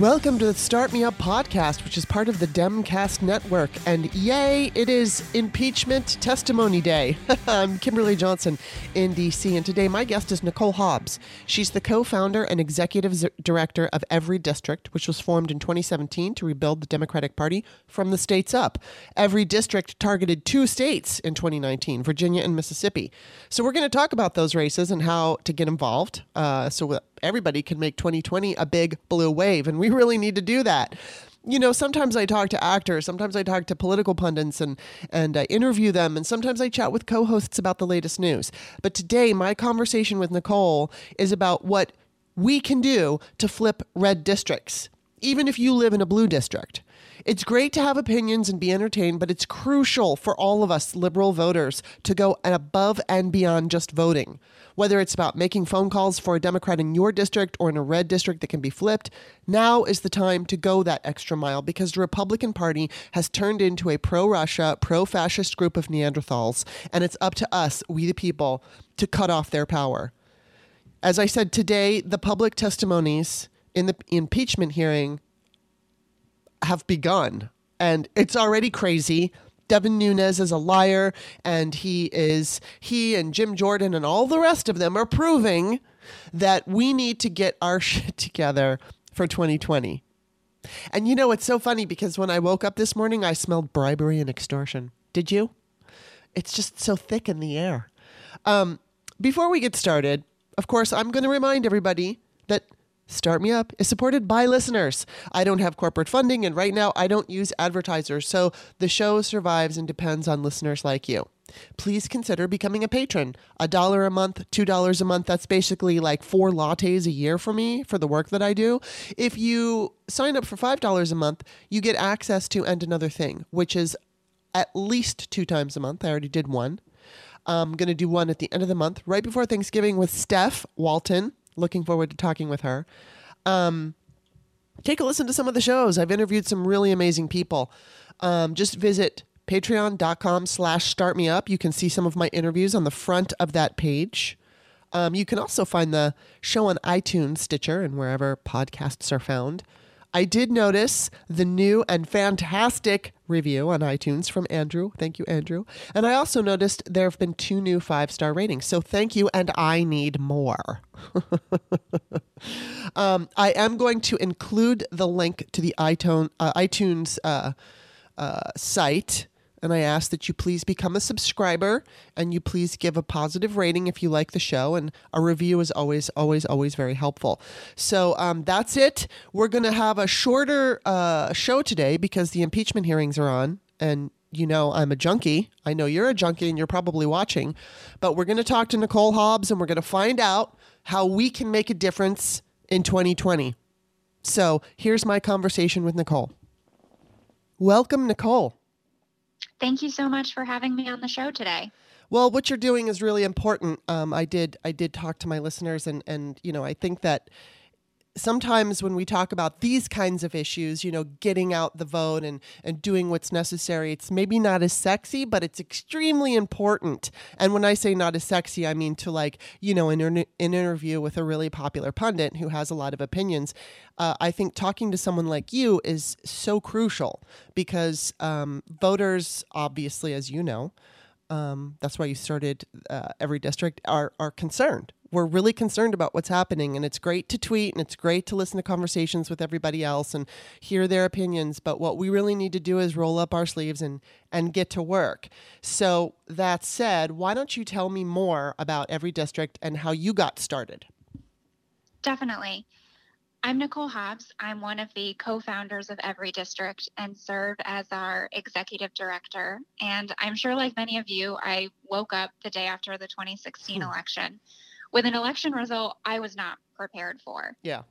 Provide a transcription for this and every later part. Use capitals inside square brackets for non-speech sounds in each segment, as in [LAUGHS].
Welcome to the Start Me Up podcast, which is part of the Demcast network. And yay, it is impeachment testimony day. [LAUGHS] I'm Kimberly Johnson in DC, and today my guest is Nicole Hobbs. She's the co founder and executive director of Every District, which was formed in 2017 to rebuild the Democratic Party from the states up. Every District targeted two states in 2019, Virginia and Mississippi. So we're going to talk about those races and how to get involved. Uh, so everybody can make 2020 a big blue wave. And we really need to do that. You know, sometimes I talk to actors, sometimes I talk to political pundits and, and I interview them, and sometimes I chat with co hosts about the latest news. But today, my conversation with Nicole is about what we can do to flip red districts, even if you live in a blue district. It's great to have opinions and be entertained, but it's crucial for all of us liberal voters to go above and beyond just voting. Whether it's about making phone calls for a Democrat in your district or in a red district that can be flipped, now is the time to go that extra mile because the Republican Party has turned into a pro Russia, pro fascist group of Neanderthals, and it's up to us, we the people, to cut off their power. As I said today, the public testimonies in the impeachment hearing have begun. And it's already crazy. Devin Nunes is a liar, and he is he and Jim Jordan and all the rest of them are proving that we need to get our [LAUGHS] shit together for 2020. And you know, it's so funny because when I woke up this morning, I smelled bribery and extortion. Did you? It's just so thick in the air. Um, before we get started, of course, I'm going to remind everybody that Start Me Up is supported by listeners. I don't have corporate funding, and right now I don't use advertisers, so the show survives and depends on listeners like you. Please consider becoming a patron. A dollar a month, two dollars a month, that's basically like four lattes a year for me for the work that I do. If you sign up for five dollars a month, you get access to And Another Thing, which is at least two times a month. I already did one. I'm going to do one at the end of the month, right before Thanksgiving with Steph Walton Looking forward to talking with her. Um, take a listen to some of the shows. I've interviewed some really amazing people. Um, just visit patreon.com slash startmeup. You can see some of my interviews on the front of that page. Um, you can also find the show on iTunes, Stitcher, and wherever podcasts are found. I did notice the new and fantastic review on iTunes from Andrew. Thank you, Andrew. And I also noticed there have been two new five star ratings. So thank you, and I need more. [LAUGHS] um, I am going to include the link to the iTunes, uh, iTunes uh, uh, site and I ask that you please become a subscriber and you please give a positive rating if you like the show. And a review is always, always, always very helpful. So um, that's it. We're going to have a shorter uh, show today because the impeachment hearings are on. And you know I'm a junkie. I know you're a junkie and you're probably watching. But we're going to talk to Nicole Hobbs and we're going to find out how we can make a difference in 2020. So here's my conversation with Nicole. Welcome, Nicole. Thank you so much for having me on the show today. Well, what you're doing is really important. Um, I did I did talk to my listeners, and and you know I think that sometimes when we talk about these kinds of issues, you know, getting out the vote and, and doing what's necessary, it's maybe not as sexy, but it's extremely important. And when I say not as sexy, I mean to like, you know, in an, interview with a really popular pundit who has a lot of opinions. Uh, I think talking to someone like you is so crucial because um, voters, obviously, as you know, um, that's why you started uh, every district are are concerned we're really concerned about what's happening and it's great to tweet and it's great to listen to conversations with everybody else and hear their opinions but what we really need to do is roll up our sleeves and and get to work so that said why don't you tell me more about every district and how you got started definitely I'm Nicole Hobbs. I'm one of the co founders of Every District and serve as our executive director. And I'm sure, like many of you, I woke up the day after the 2016 hmm. election with an election result I was not prepared for. Yeah.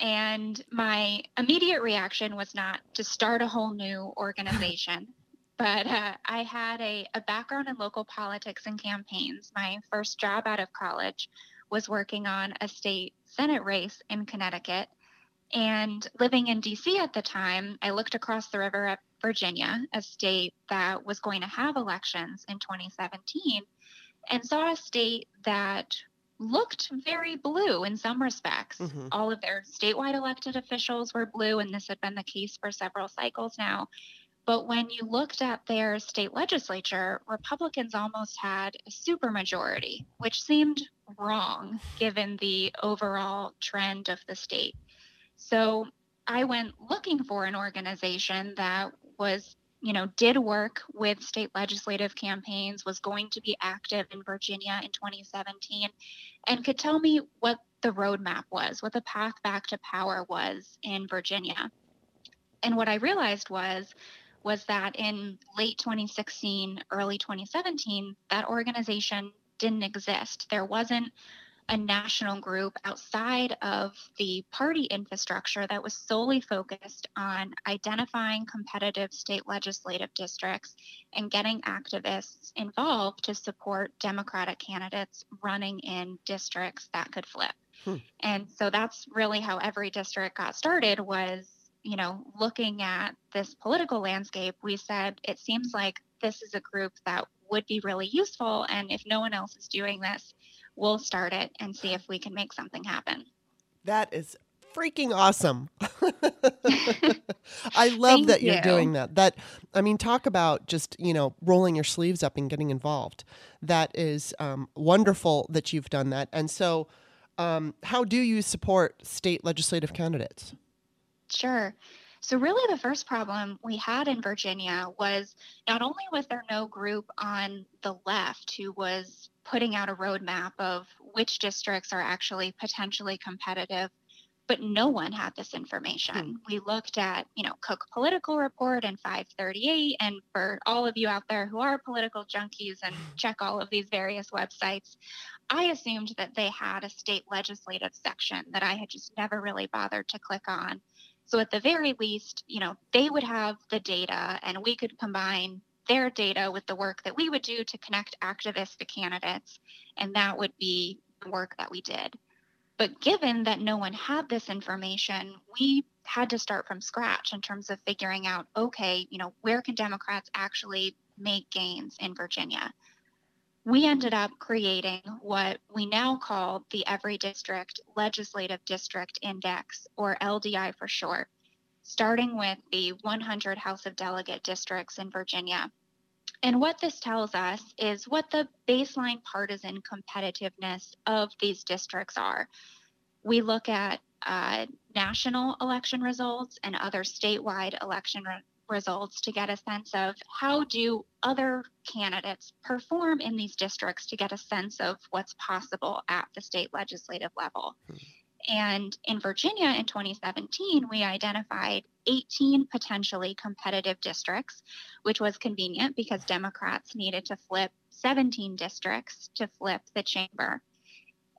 And my immediate reaction was not to start a whole new organization, [LAUGHS] but uh, I had a, a background in local politics and campaigns. My first job out of college was working on a state Senate race in Connecticut. And living in DC at the time, I looked across the river at Virginia, a state that was going to have elections in 2017, and saw a state that looked very blue in some respects. Mhm. All of their statewide elected officials were blue, and this had been the case for several cycles now. But when you looked at their state legislature, Republicans almost had a supermajority, which seemed wrong given the overall trend of the state. So I went looking for an organization that was, you know, did work with state legislative campaigns, was going to be active in Virginia in 2017, and could tell me what the roadmap was, what the path back to power was in Virginia. And what I realized was was that in late 2016, early 2017, that organization didn't exist. There wasn't a national group outside of the party infrastructure that was solely focused on identifying competitive state legislative districts and getting activists involved to support Democratic candidates running in districts that could flip. Hmm. And so that's really how every district got started was, you know, looking at this political landscape, we said it seems like this is a group that would be really useful and if no one else is doing this, we'll start it and see if we can make something happen. That is freaking awesome. [LAUGHS] I love that you're you. doing that. That I mean, talk about just you know rolling your sleeves up and getting involved. That is um, wonderful that you've done that. And so, um, how do you support state legislative candidates? Sure. So, really, the first problem we had in Virginia was not only was there no group on the left who was putting out a roadmap of which districts are actually potentially competitive, but no one had this information. Hmm. We looked at, you know, Cook Political Report and 538, and for all of you out there who are political junkies and [SIGHS] check all of these various websites, I assumed that they had a state legislative section that I had just never really bothered to click on. So at the very least, you know, they would have the data and we could combine their data with the work that we would do to connect activists to candidates. And that would be the work that we did. But given that no one had this information, we had to start from scratch in terms of figuring out okay, you know, where can Democrats actually make gains in Virginia? We ended up creating what we now call the Every District Legislative District Index, or LDI for short, starting with the 100 House of Delegate districts in Virginia. And what this tells us is what the baseline partisan competitiveness of these districts are. We look at uh, national election results and other statewide election re- results to get a sense of how do other candidates perform in these districts to get a sense of what's possible at the state legislative level. And in Virginia in 2017, we identified 18 potentially competitive districts, which was convenient because Democrats needed to flip 17 districts to flip the chamber.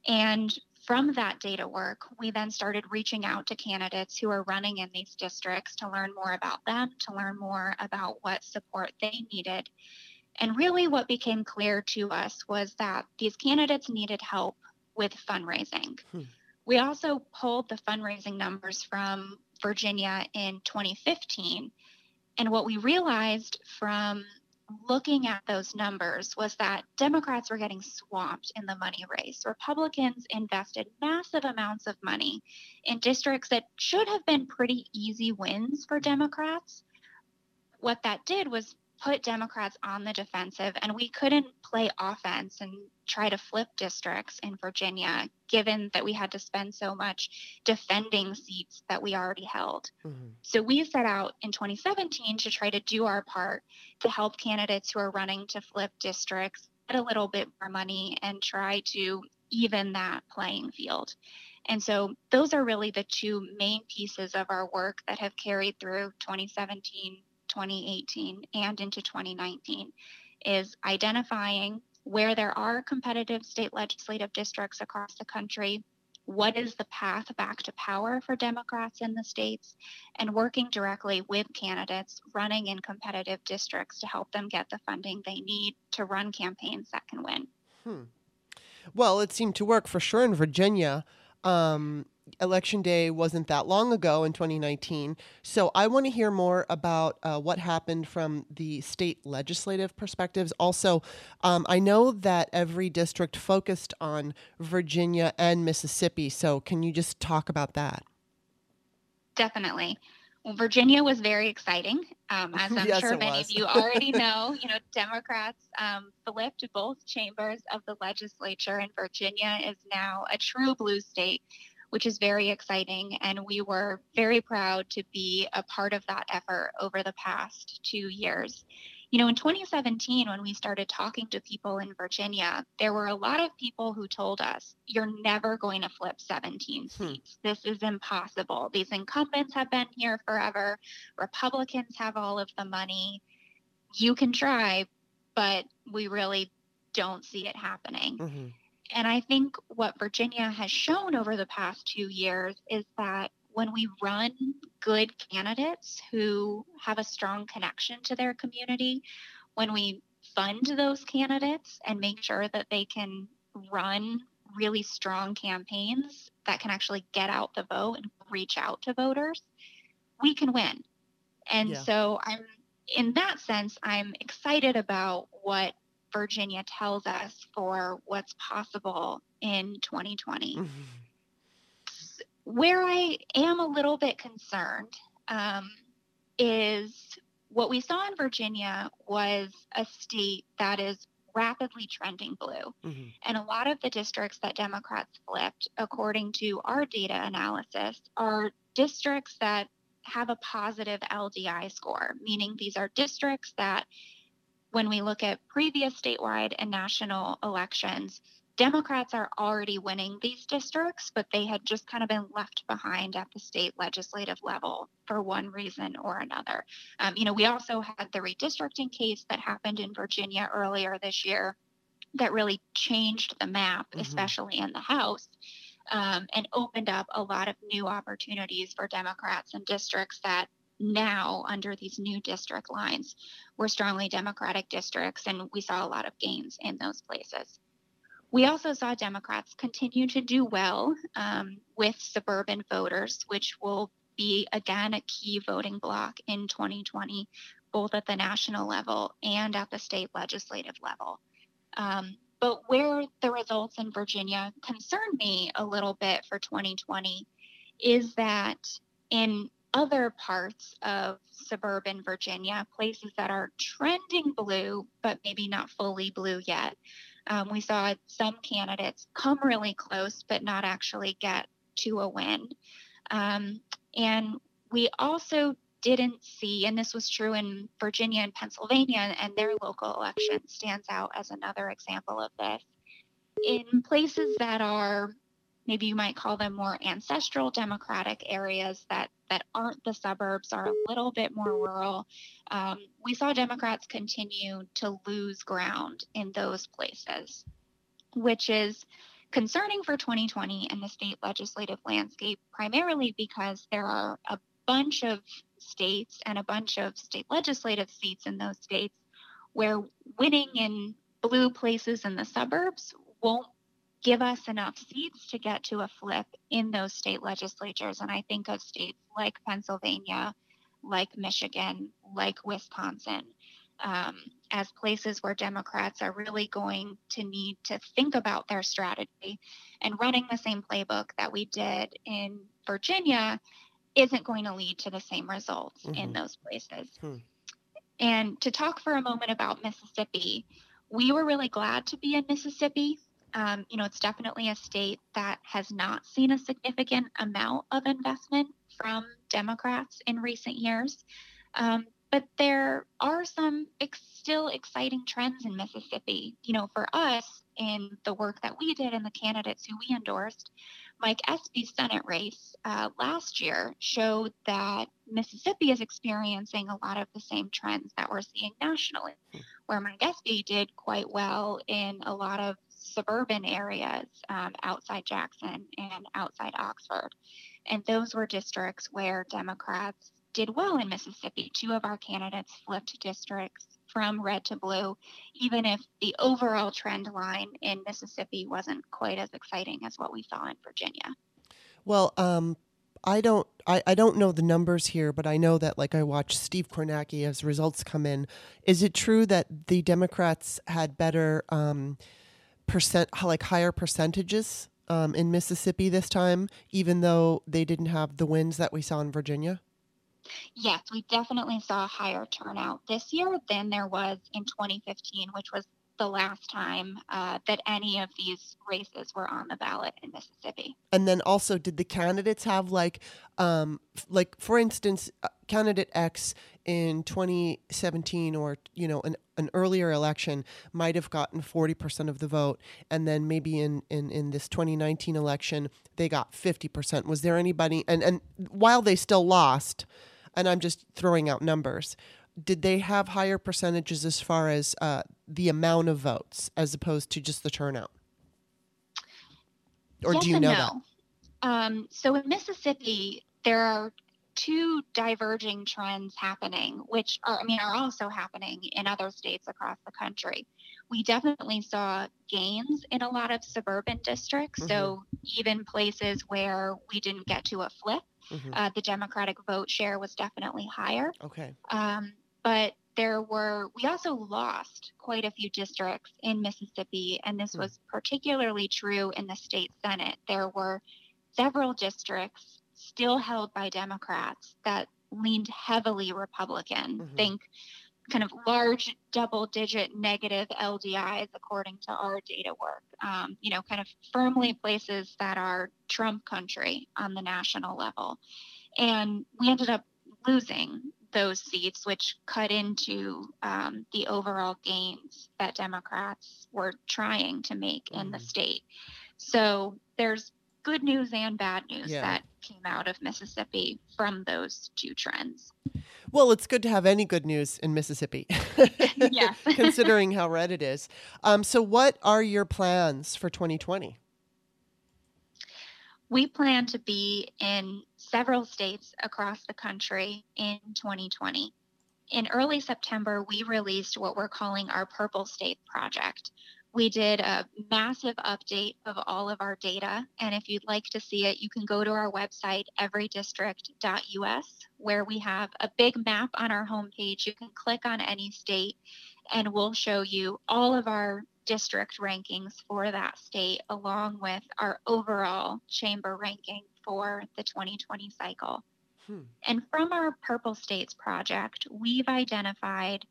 And from that data work, we then started reaching out to candidates who are running in these districts to learn more about them, to learn more about what support they needed. And really, what became clear to us was that these candidates needed help with fundraising. Hmm. We also pulled the fundraising numbers from Virginia in 2015. And what we realized from looking at those numbers was that Democrats were getting swamped in the money race. Republicans invested massive amounts of money in districts that should have been pretty easy wins for Democrats. What that did was put Democrats on the defensive, and we couldn't play offense and try to flip districts in Virginia, given that we had to spend so much defending seats that we already held. Mhm. So we set out in 2017 to try to do our part to help candidates who are running to flip districts get a little bit more money and try to even that playing field. And so those are really the two main pieces of our work that have carried through 2017, 2018, and into 2019 is identifying where there are competitive state legislative districts across the country, what is the path back to power for Democrats in the states, and working directly with candidates running in competitive districts to help them get the funding they need to run campaigns that can win. Well, it seemed to work for sure in Virginia. Um, election day wasn't that long ago in 2019. So I want to hear more about uh, what happened from the state legislative perspectives. Also, um, I know that every district focused on Virginia and Mississippi. So can you just talk about that? Definitely. Well, Virginia was very exciting. Um, as [LAUGHS] I'm yes, sure many of you already know, you know, Democrats um, flipped both chambers of the legislature, and Virginia is now a true blue state, which is very exciting. And we were very proud to be a part of that effort over the past two years. You know, in 2017, when we started talking to people in Virginia, there were a lot of people who told us, you're never going to flip 17 Hmm. seats. This is impossible. These incumbents have been here forever. Republicans have all of the money. You can try, but we really don't see it happening. Mhm. And I think what Virginia has shown over the past two years is that when we run good candidates who have a strong connection to their community, when we fund those candidates and make sure that they can run really strong campaigns that can actually get out the vote and reach out to voters, we can win. And Yeah. so I'm in that sense, I'm excited about what Virginia tells us for what's possible in 2020. Mhm. Where I am a little bit concerned um, is what we saw in Virginia was a state that is rapidly trending blue. Mhm. And a lot of the districts that Democrats flipped, according to our data analysis, are districts that have a positive LDI score, meaning these are districts that, when we look at previous statewide and national elections, Democrats are already winning these districts, but they had just kind of been left behind at the state legislative level for one reason or another. Um, you know, we also had the redistricting case that happened in Virginia earlier this year that really changed the map, Mhm. especially in the House, um, and opened up a lot of new opportunities for Democrats in districts that now, under these new district lines, were strongly Democratic districts, and we saw a lot of gains in those places. We also saw Democrats continue to do well um, with suburban voters, which will be, again, a key voting bloc in 2020, both at the national level and at the state legislative level. Um, but where the results in Virginia concern me a little bit for 2020 is that in other parts of suburban Virginia, places that are trending blue, but maybe not fully blue yet, um, we saw some candidates come really close, but not actually get to a win. Um, and we also didn't see, and this was true in Virginia and Pennsylvania, and their local election stands out as another example of this. In places that are maybe you might call them more ancestral democratic areas that that aren't the suburbs are a little bit more rural. Um, we saw democrats continue to lose ground in those places which is concerning for 2020 and the state legislative landscape primarily because there are a bunch of states and a bunch of state legislative seats in those states where winning in blue places in the suburbs won't give us enough seats to get to a flip in those state legislatures. And I think of states like Pennsylvania, like Michigan, like Wisconsin, um, as places where Democrats are really going to need to think about their strategy. And running the same playbook that we did in Virginia isn't going to lead to the same results in Mhm. those places. Hmm. And to talk for a moment about Mississippi, we were really glad to be in Mississippi. Um, you know, it's definitely a state that has not seen a significant amount of investment from Democrats in recent years. Um, but there are some ex- still exciting trends in Mississippi. You know, for us in the work that we did and the candidates who we endorsed, Mike Espy's Senate race uh, last year showed that Mississippi is experiencing a lot of the same trends that we're seeing nationally, where Mike Espy did quite well in a lot of suburban areas um, outside Jackson and outside Oxford. And those were districts where Democrats did well in Mississippi. Two of our candidates flipped districts from red to blue, even if the overall trend line in Mississippi wasn't quite as exciting as what we saw in Virginia. Well, um, I don't I, I don't know the numbers here, but I know that like I watched Steve Kornacki as results come in. Is it true that the Democrats had better um, percent like higher percentages um, in Mississippi this time, even though they didn't have the wins that we saw in Virginia? Yes, we definitely saw a higher turnout this year than there was in 2015, which was the last time uh, that any of these races were on the ballot in Mississippi. And then also, did the candidates have like, um, like for instance, uh, candidate X in 2017 or you know an, an earlier election might have gotten 40% of the vote and then maybe in, in, in this 2019 election they got 50% was there anybody and, and while they still lost and i'm just throwing out numbers did they have higher percentages as far as uh, the amount of votes as opposed to just the turnout? Or yes do you know no. that? Um, so in Mississippi, there are two diverging trends happening, which are, I mean, are also happening in other states across the country. We definitely saw gains in a lot of suburban districts. Mm-hmm. So even places where we didn't get to a flip, mm-hmm. uh, the Democratic vote share was definitely higher. Okay. Um, but there were, we also lost quite a few districts in Mississippi, and this hmm. was particularly true in the state Senate. There were several districts still held by Democrats that leaned heavily Republican. Mm-hmm. Think kind of large double digit negative LDIs according to our data work. Um, you know, kind of firmly places that are Trump country on the national level. And we ended up losing those seats, which cut into um, the overall gains that Democrats were trying to make mm-hmm. in the mm-hmm. state. So there's good news and bad news yeah. that came out of Mississippi from those two trends. Well, it's good to have any good news in Mississippi. [LAUGHS] yes. [LAUGHS] Considering how red it is. Um, so, what are your plans for 2020? We plan to be in several states across the country in 2020. In early September, we released what we're calling our Purple State Project. We did a massive update of all of our data. And if you'd like to see it, you can go to our website, everydistrict.us, where we have a big map on our homepage. You can click on any state, and we'll show you all of our district rankings for that state, along with our overall chamber ranking for the 2020 cycle. Hmm. And from our Purple States project, we've identified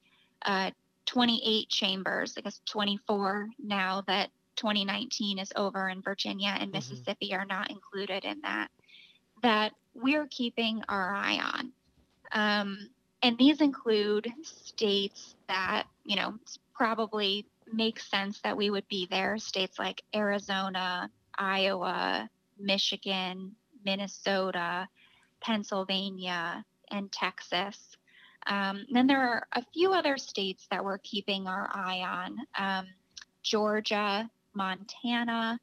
uh, 28 chambers, I guess 24 now that 2019 is over in Virginia and mm-hmm. Mississippi are not included in that, that we're keeping our eye on. Um, and these include states that, you know, probably makes sense that we would be there. States like Arizona, Iowa, Michigan, Minnesota, Pennsylvania, and Texas. Um, then there are a few other states that we're keeping our eye on um, Georgia, Montana,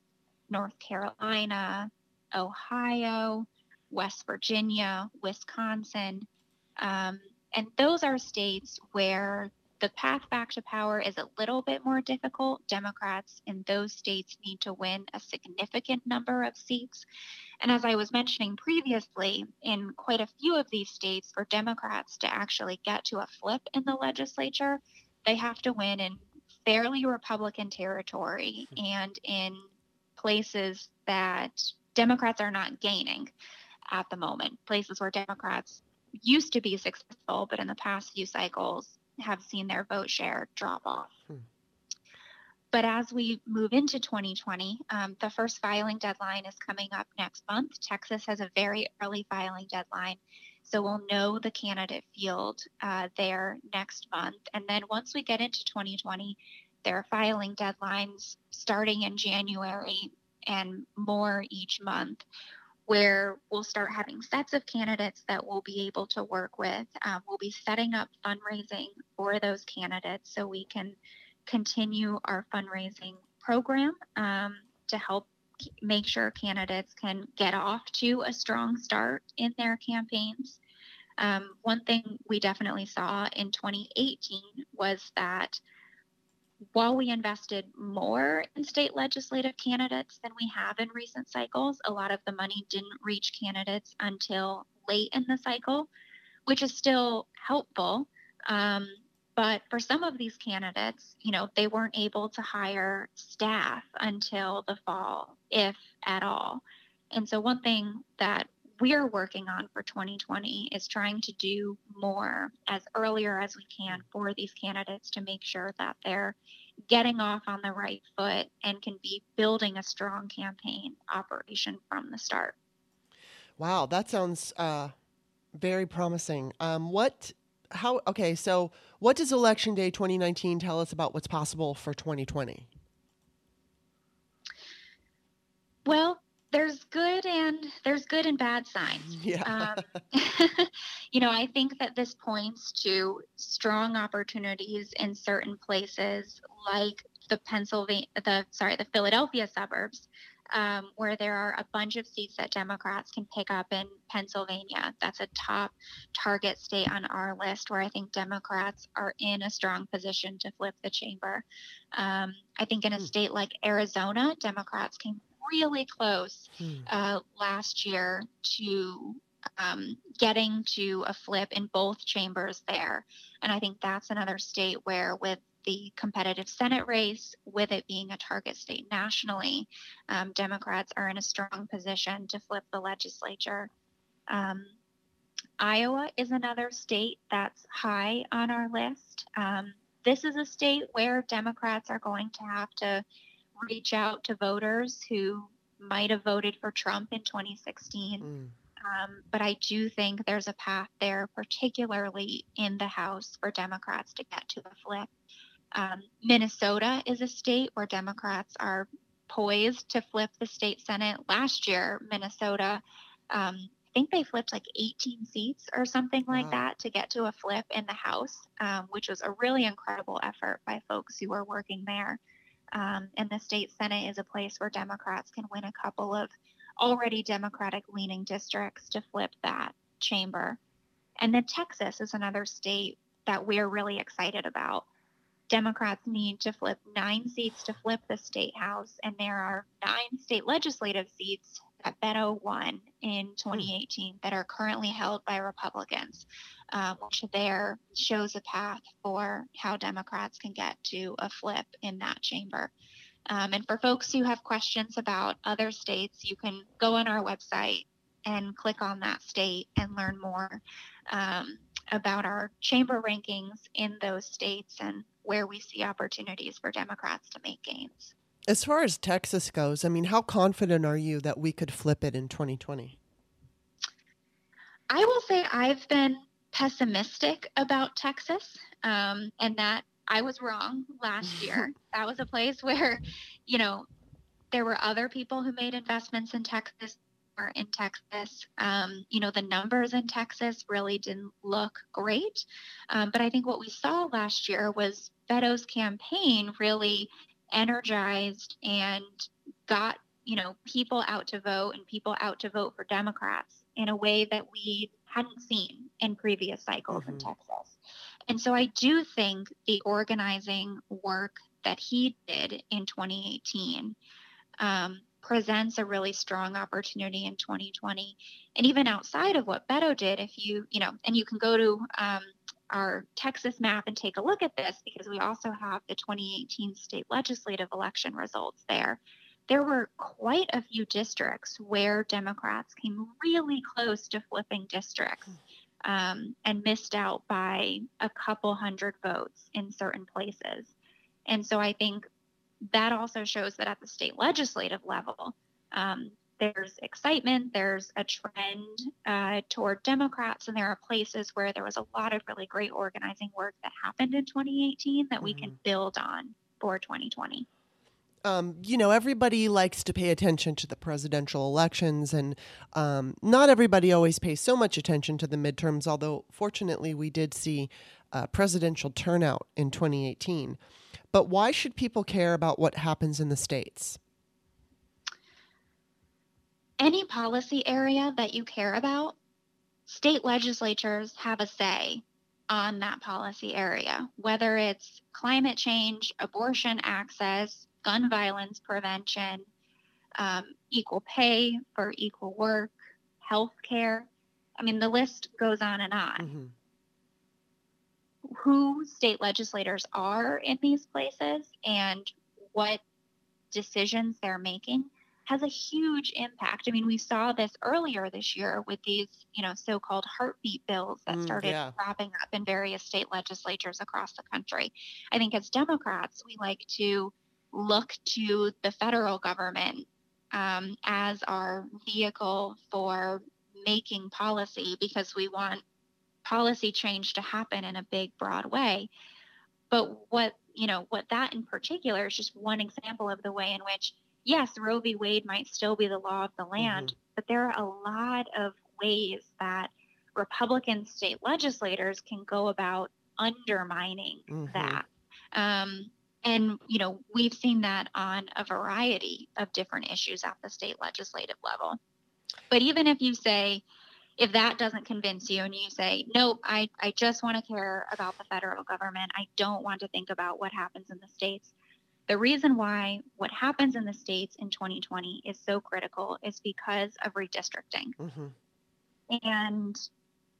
North Carolina, Ohio, West Virginia, Wisconsin. Um, and those are states where the path back to power is a little bit more difficult. Democrats in those states need to win a significant number of seats. And as I was mentioning previously, in quite a few of these states, for Democrats to actually get to a flip in the legislature, they have to win in fairly Republican territory hmm. and in places that Democrats are not gaining at the moment, places where Democrats used to be successful, but in the past few cycles have seen their vote share drop off. Hmm. But as we move into 2020, um, the first filing deadline is coming up next month. Texas has a very early filing deadline. So we'll know the candidate field uh, there next month. And then once we get into 2020, there are filing deadlines starting in January and more each month where we'll start having sets of candidates that we'll be able to work with. Um, we'll be setting up fundraising for those candidates so we can continue our fundraising program um, to help make sure candidates can get off to a strong start in their campaigns. Um, one thing we definitely saw in 2018 was that while we invested more in state legislative candidates than we have in recent cycles, a lot of the money didn't reach candidates until late in the cycle, which is still helpful. Um, but for some of these candidates, you know, they weren't able to hire staff until the fall, if at all. And so, one thing that we're working on for 2020 is trying to do more as earlier as we can for these candidates to make sure that they're getting off on the right foot and can be building a strong campaign operation from the start. Wow, that sounds uh, very promising. Um, what, how, okay, so what does Election Day 2019 tell us about what's possible for 2020? Well, there's good and there's good and bad signs. Yeah. Um, [LAUGHS] [LAUGHS] you know, I think that this points to strong opportunities in certain places like the Pennsylvania, the sorry, the Philadelphia suburbs, um, where there are a bunch of seats that Democrats can pick up in Pennsylvania. That's a top target state on our list where I think Democrats are in a strong position to flip the chamber. Um, I think in a hmm. state like Arizona, Democrats came really close hmm. uh, last year to um, getting to a flip in both chambers there. And I think that's another state where, with the competitive Senate race, with it being a target state nationally, um, Democrats are in a strong position to flip the legislature. Um, Iowa is another state that's high on our list. Um, this is a state where Democrats are going to have to reach out to voters who might have voted for Trump in 2016. Mm. Um, but I do think there's a path there, particularly in the House, for Democrats to get to the flip. Um, Minnesota is a state where Democrats are poised to flip the state Senate. Last year, Minnesota, um, I think they flipped like 18 seats or something like wow. that to get to a flip in the House, um, which was a really incredible effort by folks who were working there. Um, and the state Senate is a place where Democrats can win a couple of already Democratic leaning districts to flip that chamber. And then Texas is another state that we're really excited about. Democrats need to flip nine seats to flip the state house, and there are nine state legislative seats that Beto won in 2018 that are currently held by Republicans, um, which there shows a path for how Democrats can get to a flip in that chamber. Um, and for folks who have questions about other states, you can go on our website and click on that state and learn more um, about our chamber rankings in those states and where we see opportunities for Democrats to make gains. As far as Texas goes, I mean, how confident are you that we could flip it in 2020? I will say I've been pessimistic about Texas, um, and that I was wrong last year. [LAUGHS] that was a place where, you know, there were other people who made investments in Texas or in Texas. Um, you know, the numbers in Texas really didn't look great. Um, but I think what we saw last year was Beto's campaign really energized and got you know people out to vote and people out to vote for Democrats in a way that we hadn't seen in previous cycles mm-hmm. in Texas. And so I do think the organizing work that he did in 2018 um, presents a really strong opportunity in 2020. And even outside of what Beto did, if you, you know, and you can go to um, our Texas map and take a look at this because we also have the 2018 state legislative election results there. There were quite a few districts where Democrats came really close to flipping districts um, and missed out by a couple hundred votes in certain places. And so I think that also shows that at the state legislative level, um, there's excitement, there's a trend uh, toward Democrats, and there are places where there was a lot of really great organizing work that happened in 2018 that mm-hmm. we can mm-hmm. build on for 2020. Um, you know, everybody likes to pay attention to the presidential elections, and um, not everybody always pays so much attention to the midterms, although fortunately we did see uh, presidential turnout in 2018. But why should people care about what happens in the states? Any policy area that you care about, state legislatures have a say on that policy area, whether it's climate change, abortion access, gun violence prevention, um, equal pay for equal work, health care. I mean, the list goes on and on. Mm-hmm. Who state legislators are in these places and what decisions they're making has a huge impact. I mean, we saw this earlier this year with these, you know, so-called heartbeat bills that mm, started yeah. cropping up in various state legislatures across the country. I think as Democrats, we like to look to the federal government um, as our vehicle for making policy because we want policy change to happen in a big, broad way. But what you know, what that in particular is just one example of the way in which yes, Roe v. Wade might still be the law of the land, mm-hmm. but there are a lot of ways that Republican state legislators can go about undermining mm-hmm. that. Um, and, you know, we've seen that on a variety of different issues at the state legislative level. But even if you say, if that doesn't convince you and you say, nope, I, I just want to care about the federal government, I don't want to think about what happens in the states, the reason why what happens in the states in 2020 is so critical is because of redistricting. Mm-hmm. And,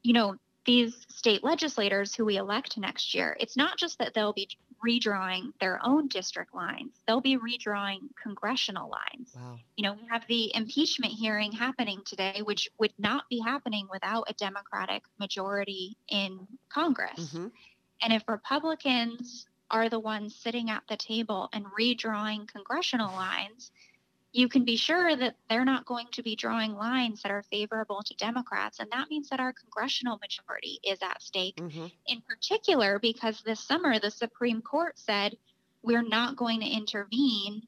you know, these state legislators who we elect next year, it's not just that they'll be redrawing their own district lines, they'll be redrawing congressional lines. Wow. You know, we have the impeachment hearing happening today, which would not be happening without a Democratic majority in Congress. Mm-hmm. And if Republicans are the ones sitting at the table and redrawing congressional lines, you can be sure that they're not going to be drawing lines that are favorable to Democrats. And that means that our congressional majority is at stake, mm-hmm. in particular, because this summer the Supreme Court said we're not going to intervene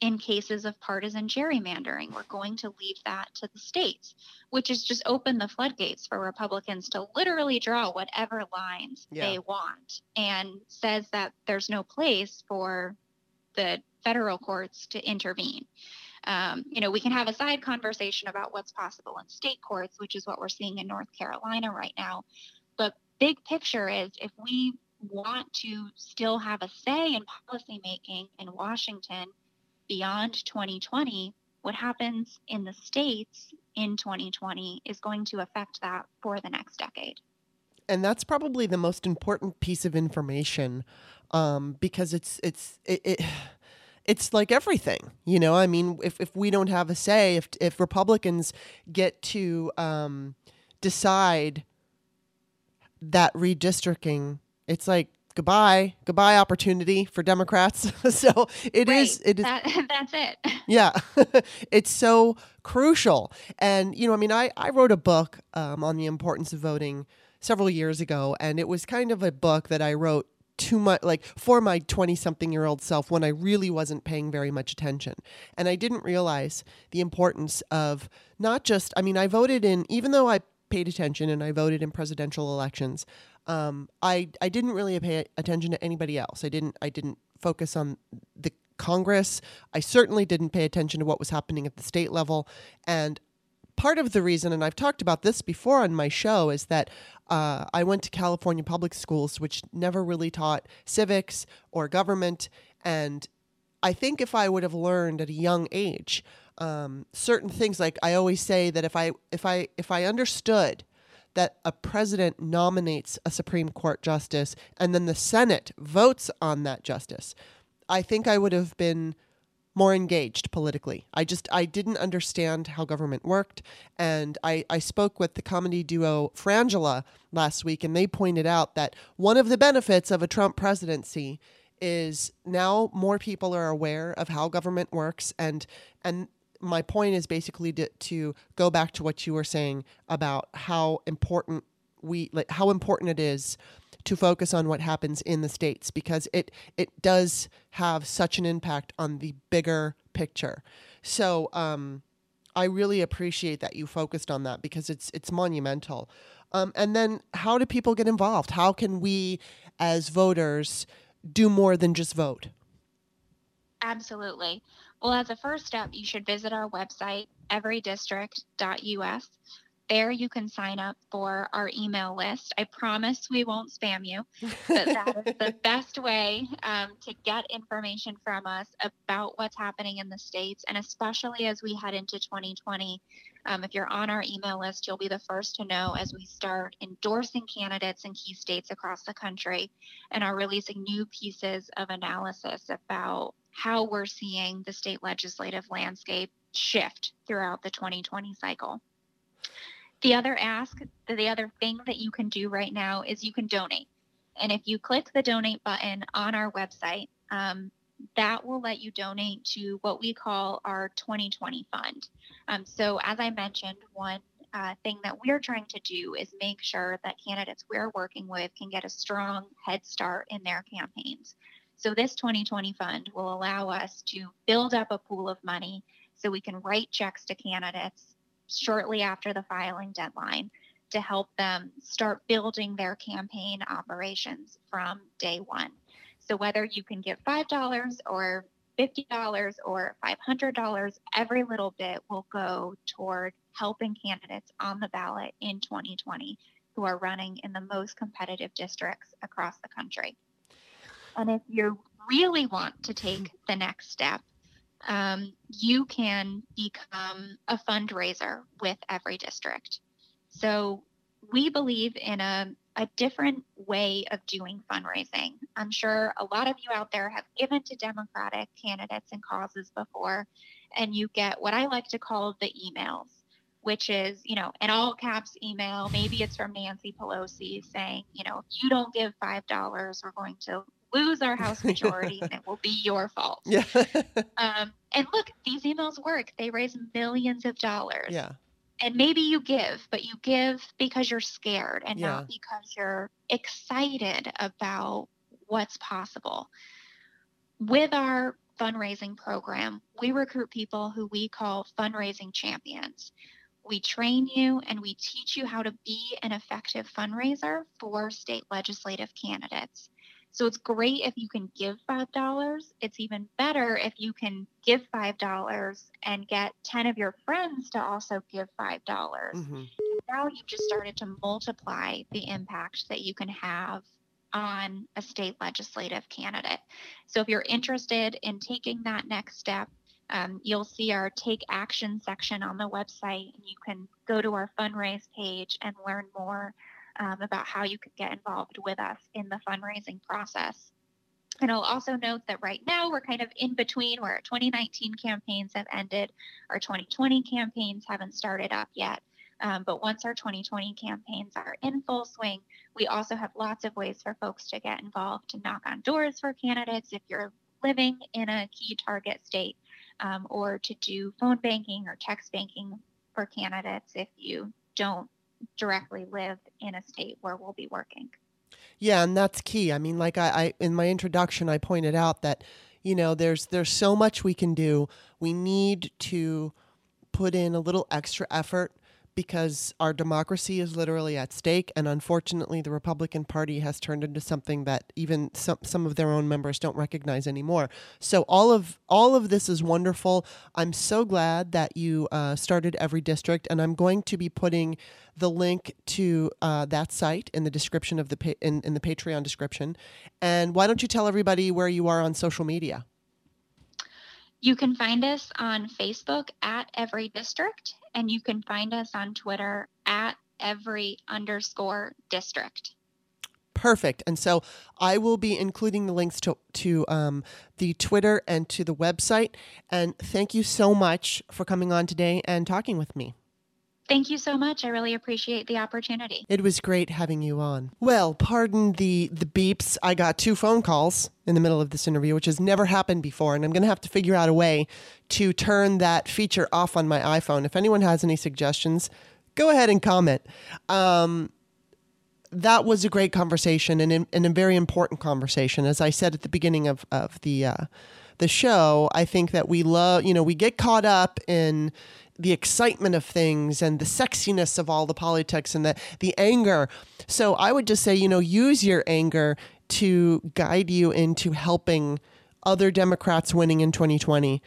in cases of partisan gerrymandering. We're going to leave that to the states, which has just opened the floodgates for Republicans to literally draw whatever lines yeah. they want and says that there's no place for the federal courts to intervene. Um, you know, we can have a side conversation about what's possible in state courts, which is what we're seeing in North Carolina right now. But big picture is if we want to still have a say in policymaking in Washington, beyond 2020, what happens in the states in 2020 is going to affect that for the next decade. And that's probably the most important piece of information um, because it's it's it, it it's like everything, you know. I mean, if, if we don't have a say, if if Republicans get to um, decide that redistricting, it's like goodbye, goodbye opportunity for Democrats. [LAUGHS] so it right. is. It is. That, [LAUGHS] that's it. [LAUGHS] Yeah, it's so crucial. And you know, I mean, I I wrote a book um, on the importance of voting several years ago, and it was kind of a book that I wrote too much like for my 20 something year old self when I really wasn't paying very much attention. And I didn't realize the importance of not just I mean I voted in even though I paid attention and I voted in presidential elections, um, I I didn't really pay attention to anybody else. I didn't I didn't focus on the Congress. I certainly didn't pay attention to what was happening at the state level. And part of the reason, and I've talked about this before on my show, is that uh, I went to California public schools, which never really taught civics or government. And I think if I would have learned at a young age um, certain things, like I always say that if I if I if I understood that a president nominates a Supreme Court justice and then the Senate votes on that justice, I think I would have been more engaged politically. I just I didn't understand how government worked and I I spoke with the comedy duo Frangela last week and they pointed out that one of the benefits of a Trump presidency is now more people are aware of how government works and and my point is basically to, to go back to what you were saying about how important we like how important it is to focus on what happens in the states because it it does have such an impact on the bigger picture. So um, I really appreciate that you focused on that because it's it's monumental. Um, and then how do people get involved? How can we as voters do more than just vote? Absolutely. Well, as a first step, you should visit our website, everydistrict.us. there you can sign up for our email list. I promise we won't spam you, but that is the [LAUGHS] best way um, to get information from us about what's happening in the states. And especially as we head into 2020, um, if you're on our email list, you'll be the first to know as we start endorsing candidates in key states across the country and are releasing new pieces of analysis about how we're seeing the state legislative landscape shift throughout the 2020 cycle. The other ask, the other thing that you can do right now is you can donate. And if you click the donate button on our website, um, that will let you donate to what we call our 2020 fund. Um, so, as I mentioned, one uh, thing that we're trying to do is make sure that candidates we're working with can get a strong head start in their campaigns. So, this 2020 fund will allow us to build up a pool of money so we can write checks to candidates shortly after the filing deadline to help them start building their campaign operations from day one. So whether you can give $5 or $50 or $500, every little bit will go toward helping candidates on the ballot in 2020 who are running in the most competitive districts across the country. And if you really want to take the next step, um, you can become a fundraiser with EveryDistrict. So we believe in a, a different way of doing fundraising. I'm sure a lot of you out there have given to Democratic candidates and causes before, and you get what I like to call the emails, which is, you know, an all caps email. Maybe it's from Nancy Pelosi saying, you know, if you don't give $5, we're going to lose our House majority [LAUGHS] and it will be your fault. Yeah. [LAUGHS] um, and look, these emails work. They raise millions of dollars. Yeah. And maybe you give, but you give because you're scared and Yeah. not because you're excited about what's possible. With our fundraising program, we recruit people who we call fundraising champions. We train you and we teach you how to be an effective fundraiser for state legislative candidates. So it's great if you can give $5. It's even better if you can give $5 and get 10 of your friends to also give $5. dollars hmm Now you've just started to multiply the impact that you can have on a state legislative candidate. So if you're interested in taking that next step, um, you'll see our take action section on the website, and you can go to our fundraise page and learn more um, about how you could get involved with us in the fundraising process. And I'll also note that right now we're kind of in between where our 2019 campaigns have ended, our 2020 campaigns haven't started up yet. Um, but once our 2020 campaigns are in full swing, we also have lots of ways for folks to get involved, to knock on doors for candidates if you're living in a key target state, um, or to do phone banking or text banking for candidates if you don't directly live in a state where we'll be working. Yeah, and that's key. I mean, like I, I in my introduction, I pointed out that you know there's there's so much we can do. We need to put in a little extra effort because our democracy is literally at stake, and unfortunately, the Republican Party has turned into something that even some some of their own members don't recognize anymore. So all of all of this is wonderful. I'm so glad that you uh, started EveryDistrict, and I'm going to be putting the link to uh, that site in the description of the pa- in, in the Patreon description. And why don't you tell everybody where you are on social media? You can find us on Facebook at EveryDistrict, and you can find us on Twitter at Every underscore District. Perfect. And so I will be including the links to to um, the Twitter and to the website. And thank you so much for coming on today and talking with me. Thank you so much. I really appreciate the opportunity. It was great having you on. Well, pardon the the beeps. I got two phone calls in the middle of this interview, which has never happened before, and I'm going to have to figure out a way to turn that feature off on my iPhone. If anyone has any suggestions, go ahead and comment. Um, that was a great conversation and, and a very important conversation. As I said at the beginning of, of the uh, the show, I think that we love, you know, we get caught up in the excitement of things and the sexiness of all the politics and the, the anger. So I would just say, you know, use your anger to guide you into helping other Democrats winning in 2020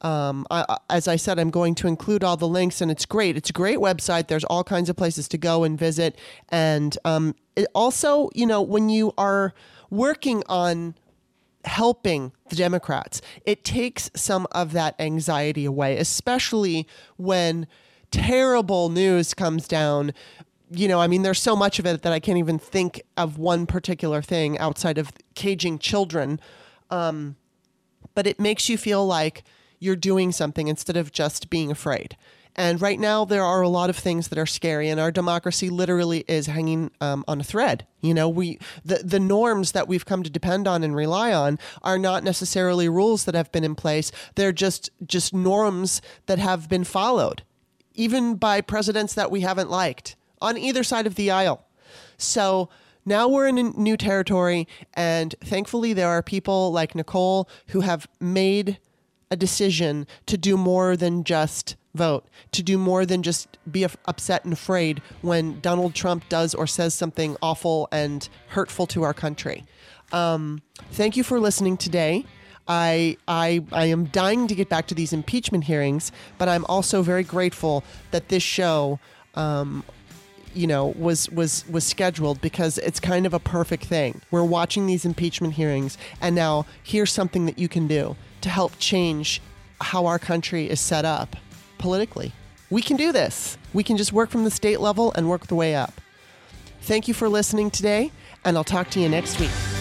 Um, I, as I said, I'm going to include all the links, and it's great. It's a great website. There's all kinds of places to go and visit. And um, also, you know, when you are working on helping the Democrats, it takes some of that anxiety away, especially when terrible news comes down you know, I mean, there's so much of it that I can't even think of one particular thing outside of caging children. Um, but it makes you feel like you're doing something instead of just being afraid. And right now, there are a lot of things that are scary, and our democracy literally is hanging um, on a thread. You know, we the the norms that we've come to depend on and rely on are not necessarily rules that have been in place. They're just just norms that have been followed, even by presidents that we haven't liked on either side of the aisle. So now we're in a new territory, and thankfully, there are people like Nicole who have made a decision to do more than just vote, to do more than just be upset and afraid when Donald Trump does or says something awful and hurtful to our country. Um, thank you for listening today. I, I, I am dying to get back to these impeachment hearings, but I'm also very grateful that this show, um, you know, was was was scheduled because it's kind of a perfect thing. We're watching these impeachment hearings, and now here's something that you can do to help change how our country is set up politically. We can do this. We can just work from the state level and work the way up. Thank you for listening today, and I'll talk to you next week.